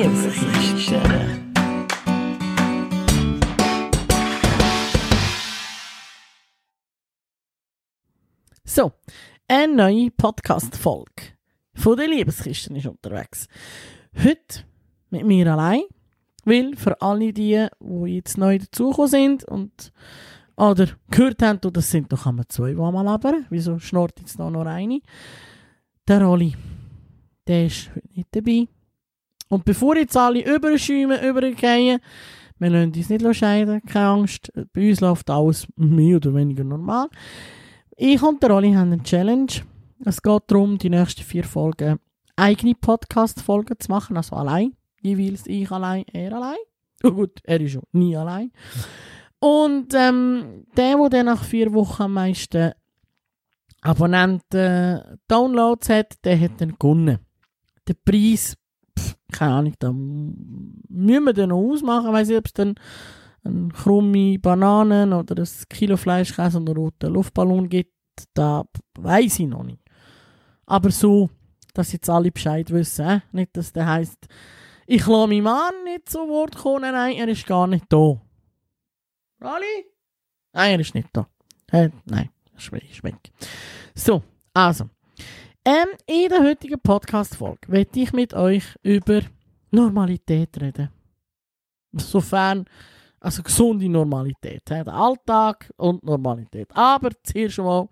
Liebeskiste. So, eine neue Podcast-Folge von der Liebeskiste ist unterwegs. Heute mit mir allein, weil für alle die, die jetzt neu dazugekommen sind und oder gehört haben, das sind doch einmal zwei, die einmal labern. Wieso schnurrt jetzt noch nur eine? Der Rolli, der ist heute nicht dabei. Und bevor jetzt alle überschäumen, übergehen, wir lassen uns nicht scheiden, keine Angst. Bei uns läuft alles mehr oder weniger normal. Ich und der Rolli haben eine Challenge. Es geht darum, die nächsten vier Folgen eigene Podcast-Folgen zu machen, also allein. Jeweils ich allein, er allein. Oh gut, er ist schon nie allein. Und ähm, der, der nach vier Wochen am meisten Abonnenten Downloads hat, der hat dann gewonnen. Der Preis, keine Ahnung, da müssen wir dann noch ausmachen. Ich weiss nicht, ob es dann eine krumme Bananen oder ein Kilo Fleischkäse und einen roten Luftballon gibt. Da weiß ich noch nicht. Aber so, dass jetzt alle Bescheid wissen. Äh? Nicht, dass der heisst, ich lasse meinen Mann nicht zu Wort kommen. Nein, er ist gar nicht da. Rally? Nein, er ist nicht da. Äh, nein, ist weg. So, also. Ähm, in der heutigen Podcast-Folge werde ich mit euch über Normalität reden. Sofern, also gesunde Normalität. He? Der Alltag und Normalität. Aber zuerst mal,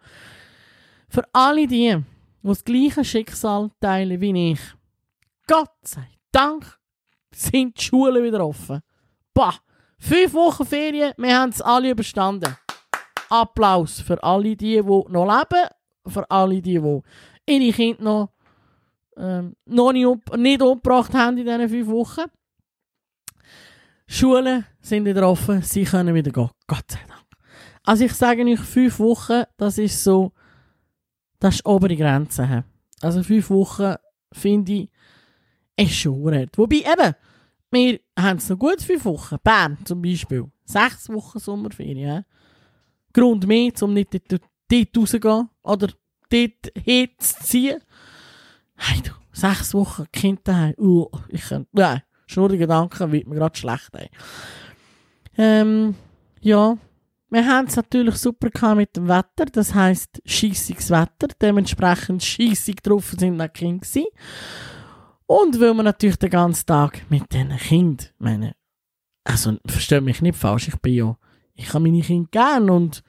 für alle die, die das gleiche Schicksal teilen wie ich, Gott sei Dank sind die Schulen wieder offen. Bah! Fünf Wochen Ferien, wir haben es alle überstanden. Applaus für alle die, die noch leben, für alle die, die ihre Kinder noch, ähm, noch nicht, nicht umgebracht haben in diesen fünf Wochen. Schulen sind wieder offen, sie können wieder gehen. Gott sei Dank. Also ich sage euch, fünf Wochen, das ist so, das ist obere Grenze. Also fünf Wochen, finde ich, ist schon hart. Wobei eben, wir haben es noch gut fünf Wochen. Bern zum Beispiel. Sechs Wochen Sommerferien. Grund mehr, um nicht dort, dort rauszugehen oder dort hinzuziehen. Hey du, sechs Wochen Kind daheim. Uh, ich kann, nein, schon die Gedanken wird mir gerade schlecht. Ey. Ähm, ja, wir haben es natürlich super mit dem Wetter. Das heisst, scheissiges Wetter. Dementsprechend scheissig drauf sind die Kinder. Und weil man natürlich den ganzen Tag mit diesen Kindern, meine, also versteht mich nicht falsch, ich bin ja, ich habe meine Kinder gern und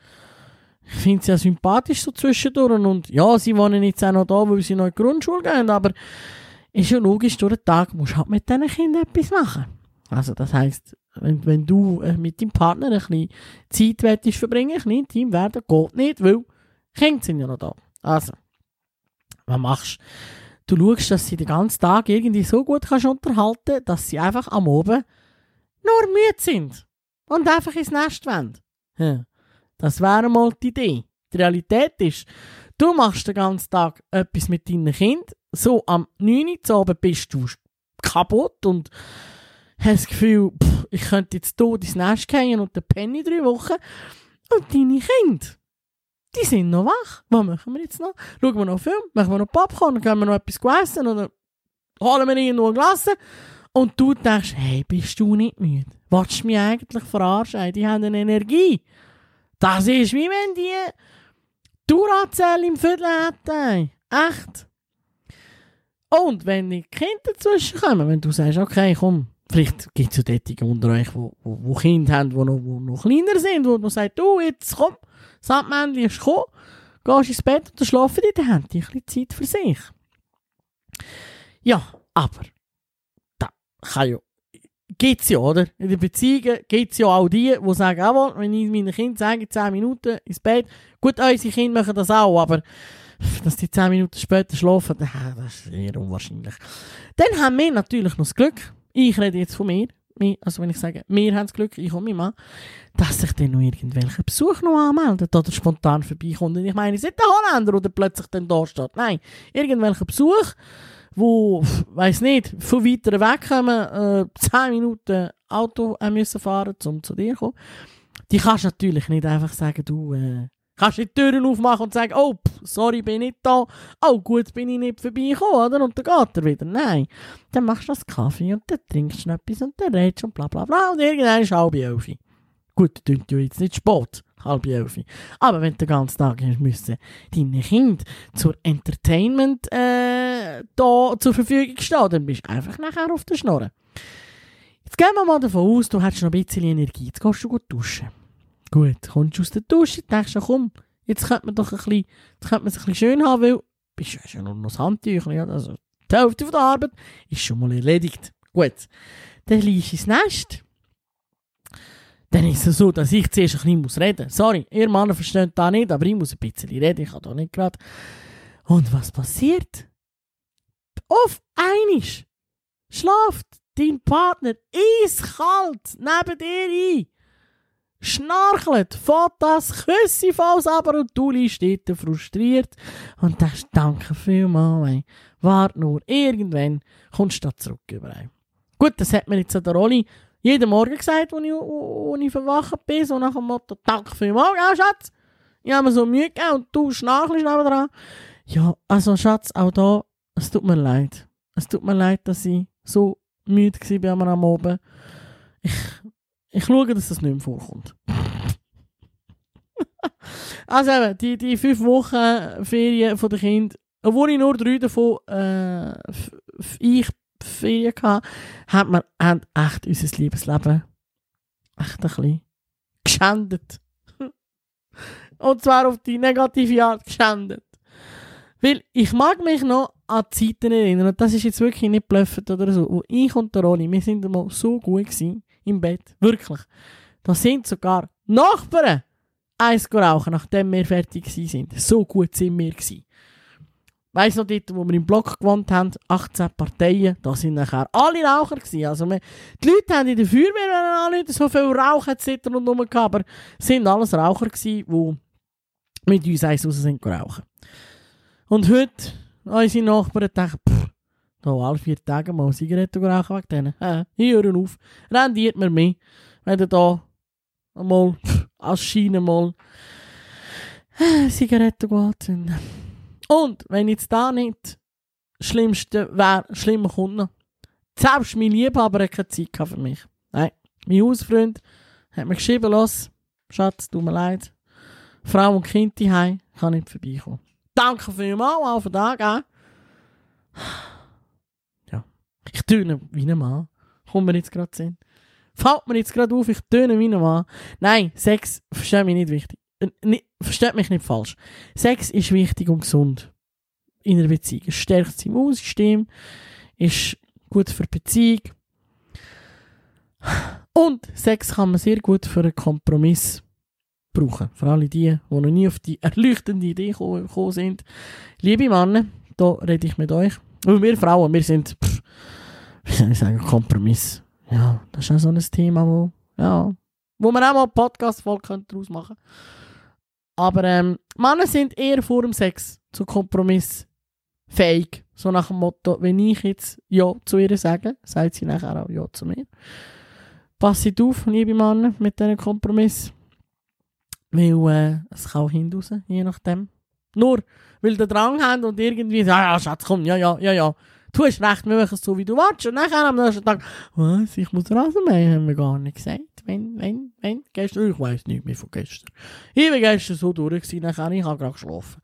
ich finde sie ja sympathisch so zwischendurch und ja, sie wohnen jetzt auch noch da, weil sie noch in die Grundschule gehen, aber ist ja logisch, durch den Tag musst du halt mit diesen Kindern etwas machen. Also das heisst, wenn, wenn du äh, mit deinem Partner ein bisschen Zeit willst verbringen, ein bisschen Team werden, geht nicht, weil Kinder sind ja noch da. Also, was machst du? du schaust, dass sie den ganzen Tag irgendwie so gut kannst unterhalten dass sie einfach am Oben nur müde sind und einfach ins Nest wollen. Ja, das wäre mal die Idee. Die Realität ist, du machst den ganzen Tag etwas mit deinen Kind, so am 9 Uhr Abend bist du kaputt und hast das Gefühl, pff, ich könnte jetzt hier ins Nest gehen und den Penny drei Wochen und deine Kinder die sind noch wach. Was machen wir jetzt noch? Schauen wir noch Film? Machen wir noch Popcorn? Gehen wir noch etwas essen? Oder holen wir irgendwo ein Glas? Und du denkst, hey, bist du nicht müde? Wolltest du mich eigentlich verarschen? Die haben eine Energie. Das ist wie wenn die Duracell im Viertel hätten. Echt. Und wenn die Kinder dazwischen kommen, wenn du sagst, okay, komm, vielleicht gibt es ja dort unter euch, wo, wo, wo Kinder haben, die noch, noch kleiner sind, wo man sagt, du, jetzt komm, Sandmännchen ist gekommen, gehst ins Bett und dann schlafen die, dann haben die ein bisschen Zeit für sich. Ja, aber da kann ja, gibt's ja, oder? In den Beziehungen gibt es ja auch die, die sagen, jawohl, wenn ich meinen Kindern sage, 10 Minuten ins Bett, gut, unsere Kinder machen das auch, aber dass die 10 Minuten später schlafen, das ist eher unwahrscheinlich. Dann haben wir natürlich noch das Glück, ich rede jetzt von mir, also wenn ich sage, wir haben das Glück, ich und mein Mann, dass sich dann noch irgendwelche Besuch noch anmeldet oder spontan vorbeikommt. Und ich meine, es ist nicht der Holländer, der plötzlich dann da steht. Nein, irgendwelche Besuch, wo, weiß nicht, von weiter weg kommen, äh, 10 Minuten Auto äh, müssen fahren, um zu dir zu kommen. Die kannst du natürlich nicht einfach sagen, du, äh, Kannst du die Türen aufmachen und sagen, oh, pff, sorry, bin nicht da. Oh, gut, bin ich nicht vorbeigekommen, oder? Und dann geht er wieder. Nein. Dann machst du das Kaffee und dann trinkst du etwas und dann redest und bla bla bla. Und irgendwann ist halb elf. Gut, klingt ja jetzt nicht spät, halb elf. Aber wenn du den ganzen Tag müssen, deine Kinder zur Entertainment äh, da zur Verfügung stehen, dann bist du einfach nachher auf der Schnurre. Jetzt gehen wir mal davon aus, du hast noch ein bisschen Energie. Jetzt gehst du gut duschen. Gut, kommst du aus der Dusche, denkst du, komm, jetzt könnte man doch ein bisschen, jetzt man es ein bisschen schön haben, weil bist du ja nur noch das Handtüchchen, also die Hälfte von der Arbeit ist schon mal erledigt. Gut, dann liegst du ins Nest. Dann ist es so, dass ich zuerst ein bisschen reden muss. Sorry, ihr Mann versteht da nicht, aber ich muss ein bisschen reden, ich kann da nicht gerade. Und was passiert? Auf einisch schlaft dein Partner eiskalt neben dir ein schnarchelt, fährt das Küsse falls aber und du liegst dort frustriert und denkst, danke vielmals, ey. Wart nur, irgendwann kommst du da zurück überall. Gut, das hat mir jetzt an der Rolli jeden Morgen gesagt, als ich, als ich verwacht bin, so nach dem Motto, danke vielmals, ja, Schatz. Ich habe mir so Mühe gegeben und du schnarchelst dran. Ja, also Schatz, auch da, es tut mir leid. Es tut mir leid, dass ich so müde war am Abend. Ich ich schaue, dass das nicht mehr vorkommt. also eben, die, die fünf Wochen Ferien von den Kindern, obwohl ich nur drei davon äh, ich Ferien haben wir haben echt unser Liebesleben echt ein bisschen geschändet. Und zwar auf die negative Art geschändet. Weil ich mag mich noch an Zeiten erinnern, und das ist jetzt wirklich nicht blöffend oder so, wo ich und der Ronny, wir sind mal so gut gewesen, im Bett. Wirklich. Da sind sogar Nachbarn eins rauchen, nachdem wir fertig sind. So gut sind wir gewesen. Weiss noch dort, wo wir im Block gewohnt haben, 18 Parteien, da sind nachher alle Raucher gewesen. Also wir, die Leute haben in der Feuerwehr alle so viel Rauch etc. und rum gehabt, aber sind alles Raucher gewesen, die mit uns eins raus sind rauchen. Und heute, unsere Nachbarn denken, pff, da alle vier Tage mal Zigaretten rauchen wegen denen. Äh, hören auf. Rendiert mir mehr. Wenn ihr da mal als Schiene mal äh, Zigaretten anzünden. Und wenn jetzt da nicht Schlimmste wäre, schlimmer kommt. Selbst mein Liebhaber hat keine Zeit für mich. Nein, mein Hausfreund hat mir geschrieben, los, Schatz, tut mir leid. Frau und Kind daheim, kann nicht vorbeikommen. Danke vielmals, auch für den Tag. Ich töne wie ein Mann. Kommt mir jetzt gerade Sinn. Fällt mir jetzt gerade auf, ich töne wie ein Mann. Nein, Sex, versteht mich nicht wichtig. Äh, versteht mich nicht falsch. Sex ist wichtig und gesund. In einer Beziehung. Es stärkt das Immunsystem, ist gut für die Beziehung. Und Sex kann man sehr gut für einen Kompromiss brauchen. Für alle die, die noch nie auf die erleuchtende Idee gekommen sind. Liebe Männer, da rede ich mit euch. Und wir Frauen, wir sind, pff, wie soll ich sagen, Kompromiss. Ja, das ist auch so ein Thema, wo, ja, wo man auch mal Podcast-Folge daraus machen könnte. Aber ähm, Männer sind eher vor dem Sex zu Kompromiss fähig. So nach dem Motto, wenn ich jetzt Ja zu ihr sage, sagt sie nachher auch Ja zu mir. Passet auf, liebe Männer, mit diesem Kompromiss. Weil äh, es kann auch hinaus, je nachdem. Nur, weil die Drang haben und irgendwie sagen, ja, ja, Schatz, komm, ja, ja, ja, ja. Du hast recht, wir machen es so, wie du willst. Und nachher am nächsten Tag, was, ich muss Rasen mähen, haben wir gar nicht gesagt. Wenn, wenn, wenn, gestern, ich weiss nicht mehr von gestern. Ich war gestern so durch, gewesen, nachher, ich habe gerade geschlafen.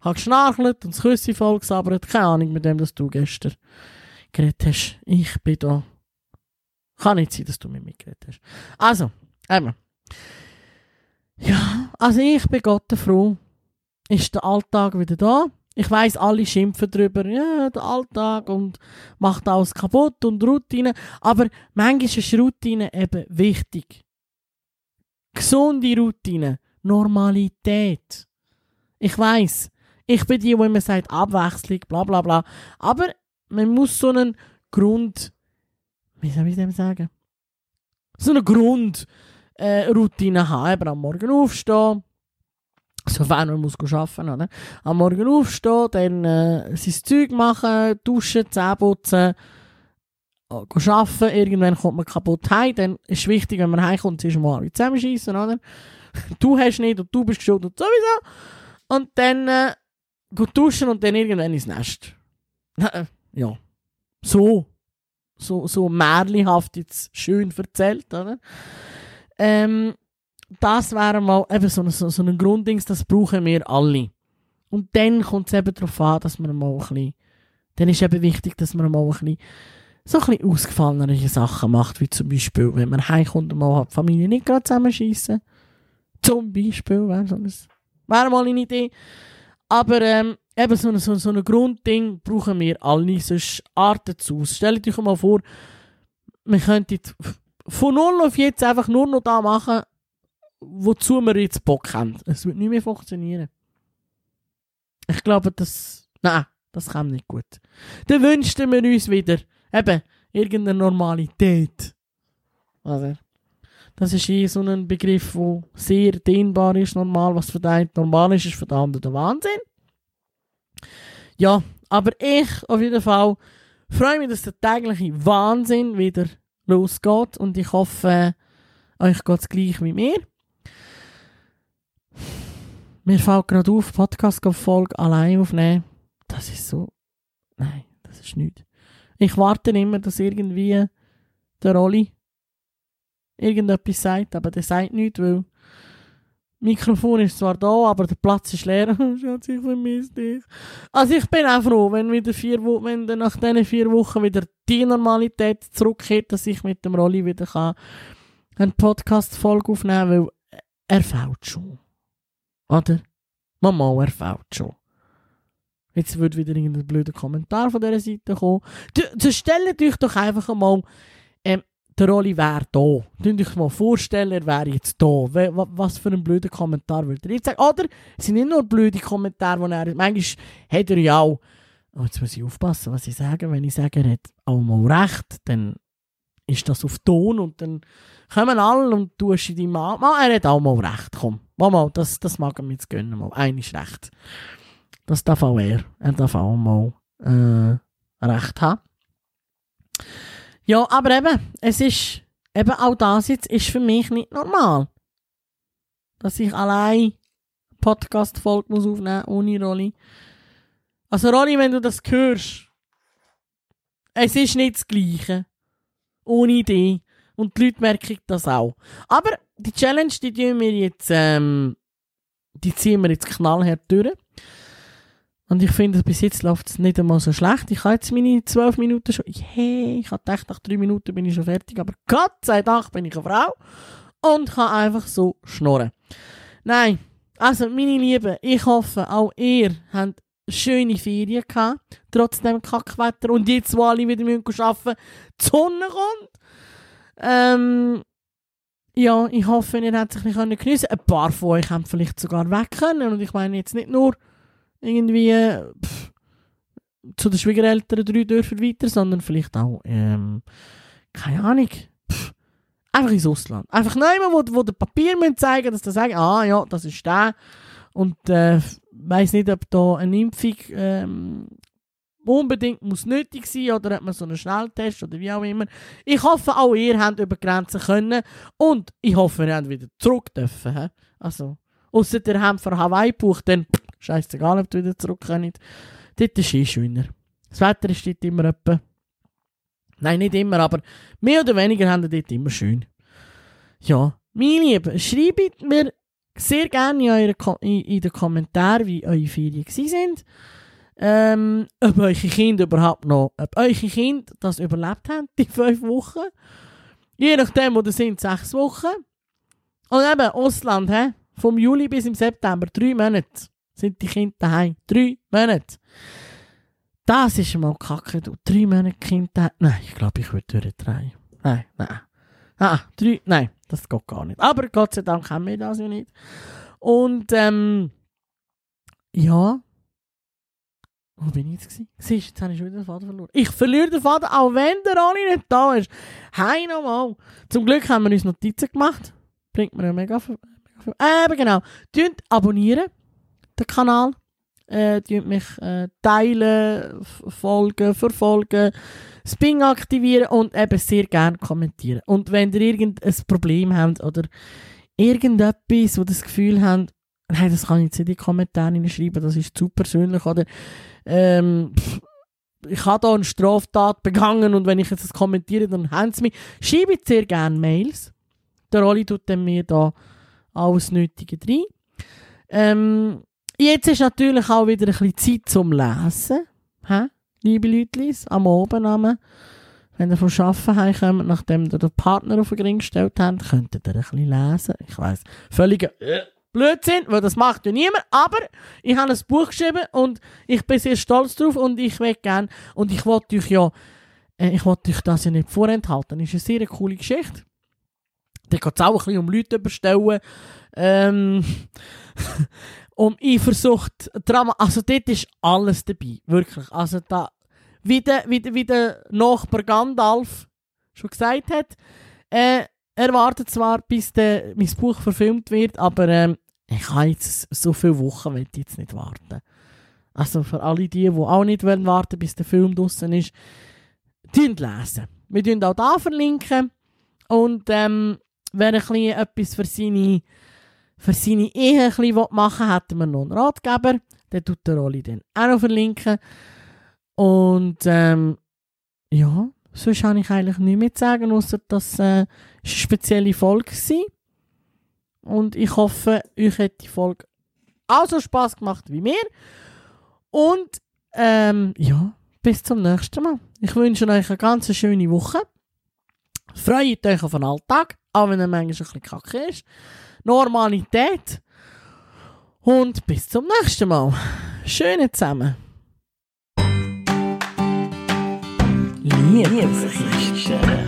Habe geschnarchelt und das Küsse voll gesabbert. Keine Ahnung mit dem, dass du gestern geredet hast. Ich bin da. Kann nicht sein, dass du mit mir geredet hast. Also, einmal. Ja, also ich bin Gott froh, ist der Alltag wieder da. Ich weiß, alle schimpfen darüber, ja, der Alltag und macht alles kaputt und Routine. Aber manchmal ist Routine eben wichtig. Gesunde Routine, Normalität. Ich weiß, ich bin die, wo immer sagt, Abwechslung, bla bla bla. Aber man muss so einen Grund, wie soll ich dem sagen? So eine Grundroutine äh, haben. Eben am Morgen aufstehen, sofern man muss arbeiten oder? Am Morgen aufstehen, dann äh, sein Zeug machen, duschen, Zähne putzen, äh, arbeiten, irgendwann kommt man kaputt heim, dann ist es wichtig, wenn man heimkommt, ist alle zusammenschießen, oder? du hast nicht und du bist schuld und sowieso. Und dann äh, gut duschen und dann irgendwann ins Nest. ja, so. So, so märchenhaft jetzt schön erzählt, oder? Ähm, das wäre mal eben so, so, so ein Grundding, das brauchen wir alle. Und dann kommt es eben darauf an, dass man mal ein bisschen, dann ist eben wichtig, dass man mal ein bisschen, so ein bisschen ausgefallenere Sachen macht, wie zum Beispiel, wenn man heimkommt und mal die Familie nicht gerade zusammenschießen. Zum Beispiel, wäre so ein, wäre mal eine Idee. Aber ähm, eben so ein, so, so ein Grundding brauchen wir alle, sonst artet es aus. Stellt euch mal vor, wir könnten von null auf jetzt einfach nur noch da machen, wozu wir jetzt Bock haben. Es wird nicht mehr funktionieren. Ich glaube, das, nein, das kann nicht gut. Dann wünschten wir uns wieder, eben, irgendeine Normalität. Also, das ist hier so ein Begriff, der sehr dehnbar ist, normal. Was für den normal ist, ist für den anderen der Wahnsinn. Ja, aber ich auf jeden Fall freue mich, dass der tägliche Wahnsinn wieder losgeht und ich hoffe, euch geht es gleich wie mir. Mir fällt gerade auf, Podcast-Folge allein aufnehmen. Das ist so. Nein, das ist nicht. Ich warte immer, dass irgendwie der Rolli irgendetwas sagt, aber der sagt nichts, weil Mikrofon ist zwar da, aber der Platz ist leer. Schatz, ich vermisse dich. Also ich bin auch froh, wenn wieder vier Wochen, wenn nach diesen vier Wochen wieder die Normalität zurückkehrt, dass ich mit dem Rolli wieder kann eine Podcast-Folge aufnehmen, weil er fällt schon. Oder? Mama, er fällt schon. Jetzt wird wieder irgendein blöder Kommentar von dieser Seite kommen. So stellt euch doch einfach einmal, ähm, der Rolli wäre da. Könnt euch mal vorstellen, er wäre jetzt da. Was für ein blöder Kommentar würde er jetzt sagen? Oder es sind nicht nur blöde Kommentare, die er Manchmal hat er ja auch. Oh, jetzt muss ich aufpassen, was ich sage. Wenn ich sage, er hat auch mal recht, dann ist das auf Ton und dann kommen alle und tust die Mann. Er hat auch mal recht. Komm, mal, mal das, das mag mir jetzt gönnen. Mal. Einer ist recht. Das darf auch er. Er darf auch mal äh, recht haben. Ja, aber eben, es ist, eben auch das jetzt ist für mich nicht normal. Dass ich allein Podcast-Folge muss aufnehmen ohne Rolli. Also Rolli, wenn du das hörst, es ist nicht das Gleiche. Ohne Idee. Und die Leute merken das auch. Aber die Challenge, die tun wir jetzt, ähm, die ziehen wir jetzt knallhart durch. Und ich finde, bis jetzt läuft es nicht einmal so schlecht. Ich habe jetzt meine zwölf Minuten schon. Hey, ich habe gedacht, nach drei Minuten bin ich schon fertig. Aber Gott sei Dank bin ich eine Frau und kann einfach so schnurren. Nein, also meine Lieben, ich hoffe, auch ihr habt schöne Ferien gehabt, trotz dem Kackwetter. Und jetzt, wo alle wieder arbeiten müssen, die Sonne kommt. Ähm, ja, ich hoffe, ihr habt sich nicht geniessen können. Ein paar von euch haben vielleicht sogar weg können. Und ich meine jetzt nicht nur irgendwie pff, zu den Schwiegereltern drei Dörfer weiter, sondern vielleicht auch, ähm, keine Ahnung, pff, einfach ins Ausland. Einfach nehmen, wo, wo der Papier zeigen dass sie sagen, ah ja, das ist der. Und äh, weiß nicht, ob da eine Impfung ähm, unbedingt muss nötig sein oder hat man so einen Schnelltest oder wie auch immer. Ich hoffe, auch ihr habt über Grenzen können und ich hoffe, ihr habt wieder zurück dürfen. He? Also, außer ihr habt von Hawaii gebucht, dann Scheißegal, ob du wieder zurück kannst. Dort ist es eh schöner. Das Wetter ist dort immer etwa. Nein, nicht immer, aber mehr oder weniger haben wir dort immer schön. Ja, meine Lieben, schreibt mir sehr gerne in, eure, in, in den Kommentaren, wie eure Ferien sind. Ähm, ob eure Kinder überhaupt noch, ob eure Kinder das überlebt haben, die fünf Wochen. Je nachdem, wo das sind, sechs Wochen. Und eben, Ausland, hä? vom Juli bis im September, drei Monate sind die Kinder daheim. Drei Monate. Das ist mal kacke, du. Drei Monate Kind. Nein, ich glaube, ich würde durchdrehen. Nein, nein. Ah, drei, nein, das geht gar nicht. Aber Gott sei Dank haben wir das ja nicht. Und, ähm, ja. Wo bin ich jetzt? Siehst, jetzt habe ich schon wieder den Vater verloren. Ich verliere den Vater, auch wenn der Ani nicht da ist. Hey, nochmal. Zum Glück haben wir uns Notizen gemacht. Bringt mir ja mega viel. Äh, eben genau. Tönt abonnieren den Kanal. Äh, mich äh, teilen, folgen, verfolgen, Sping aktivieren und eben sehr gerne kommentieren. Und wenn ihr irgendein Problem habt oder irgendetwas, wo das Gefühl haben, nein, das kann ich jetzt in die Kommentare schreiben, das ist zu persönlich, oder ähm, pff, ich habe da eine Straftat begangen und wenn ich jetzt das kommentiere, dann haben sie mich. Schreibe sehr gerne Mails. Der Rolli tut dann mir da alles Nötige rein. Ähm, jetzt ist natürlich auch wieder ein bisschen Zeit zum Lesen. Hä? Liebe Leute, am Abend, wenn ihr vom Arbeiten heimkommt, nachdem ihr den Partner auf den Ring gestellt habt, könnt ihr ein bisschen lesen. Ich weiss, völlig äh, Blödsinn, weil das macht ja niemand. Aber ich habe ein Buch geschrieben und ich bin sehr stolz drauf und ich will gerne, und ich wollte euch ja, äh, ich wollte euch das ja nicht vorenthalten. Das ist eine sehr coole Geschichte. Da geht es auch ein bisschen um Leute überstellen. Ähm, und ich Drama, also dort ist alles dabei, wirklich. Also da, wie der, wie der, wie der Nachbar Gandalf schon gesagt hat, äh, er wartet zwar, bis der, mein Buch verfilmt wird, aber ähm, ich kann jetzt so viele Wochen will ich jetzt nicht warten. Also für alle die, die auch nicht wollen warten, bis der Film draußen ist, lesen. Wir verlinken auch da verlinken und ähm, wer ein bisschen etwas für seine, für seine Ehe ein bisschen machen hätten wir noch einen Ratgeber. Den tut der Rolli dann auch noch verlinken. Und ähm, ja, sonst habe ich eigentlich nichts mehr zu sagen, außer dass äh, es eine spezielle Folge war. Und ich hoffe, euch hat die Folge auch so Spass gemacht wie mir. Und ähm, ja, bis zum nächsten Mal. Ich wünsche euch eine ganz schöne Woche. Freut euch auf den Alltag, auch wenn er manchmal ein bisschen kacke ist. Normalität. Und bis zum nächsten Mal. Schöne zusammen. 你也你也不是自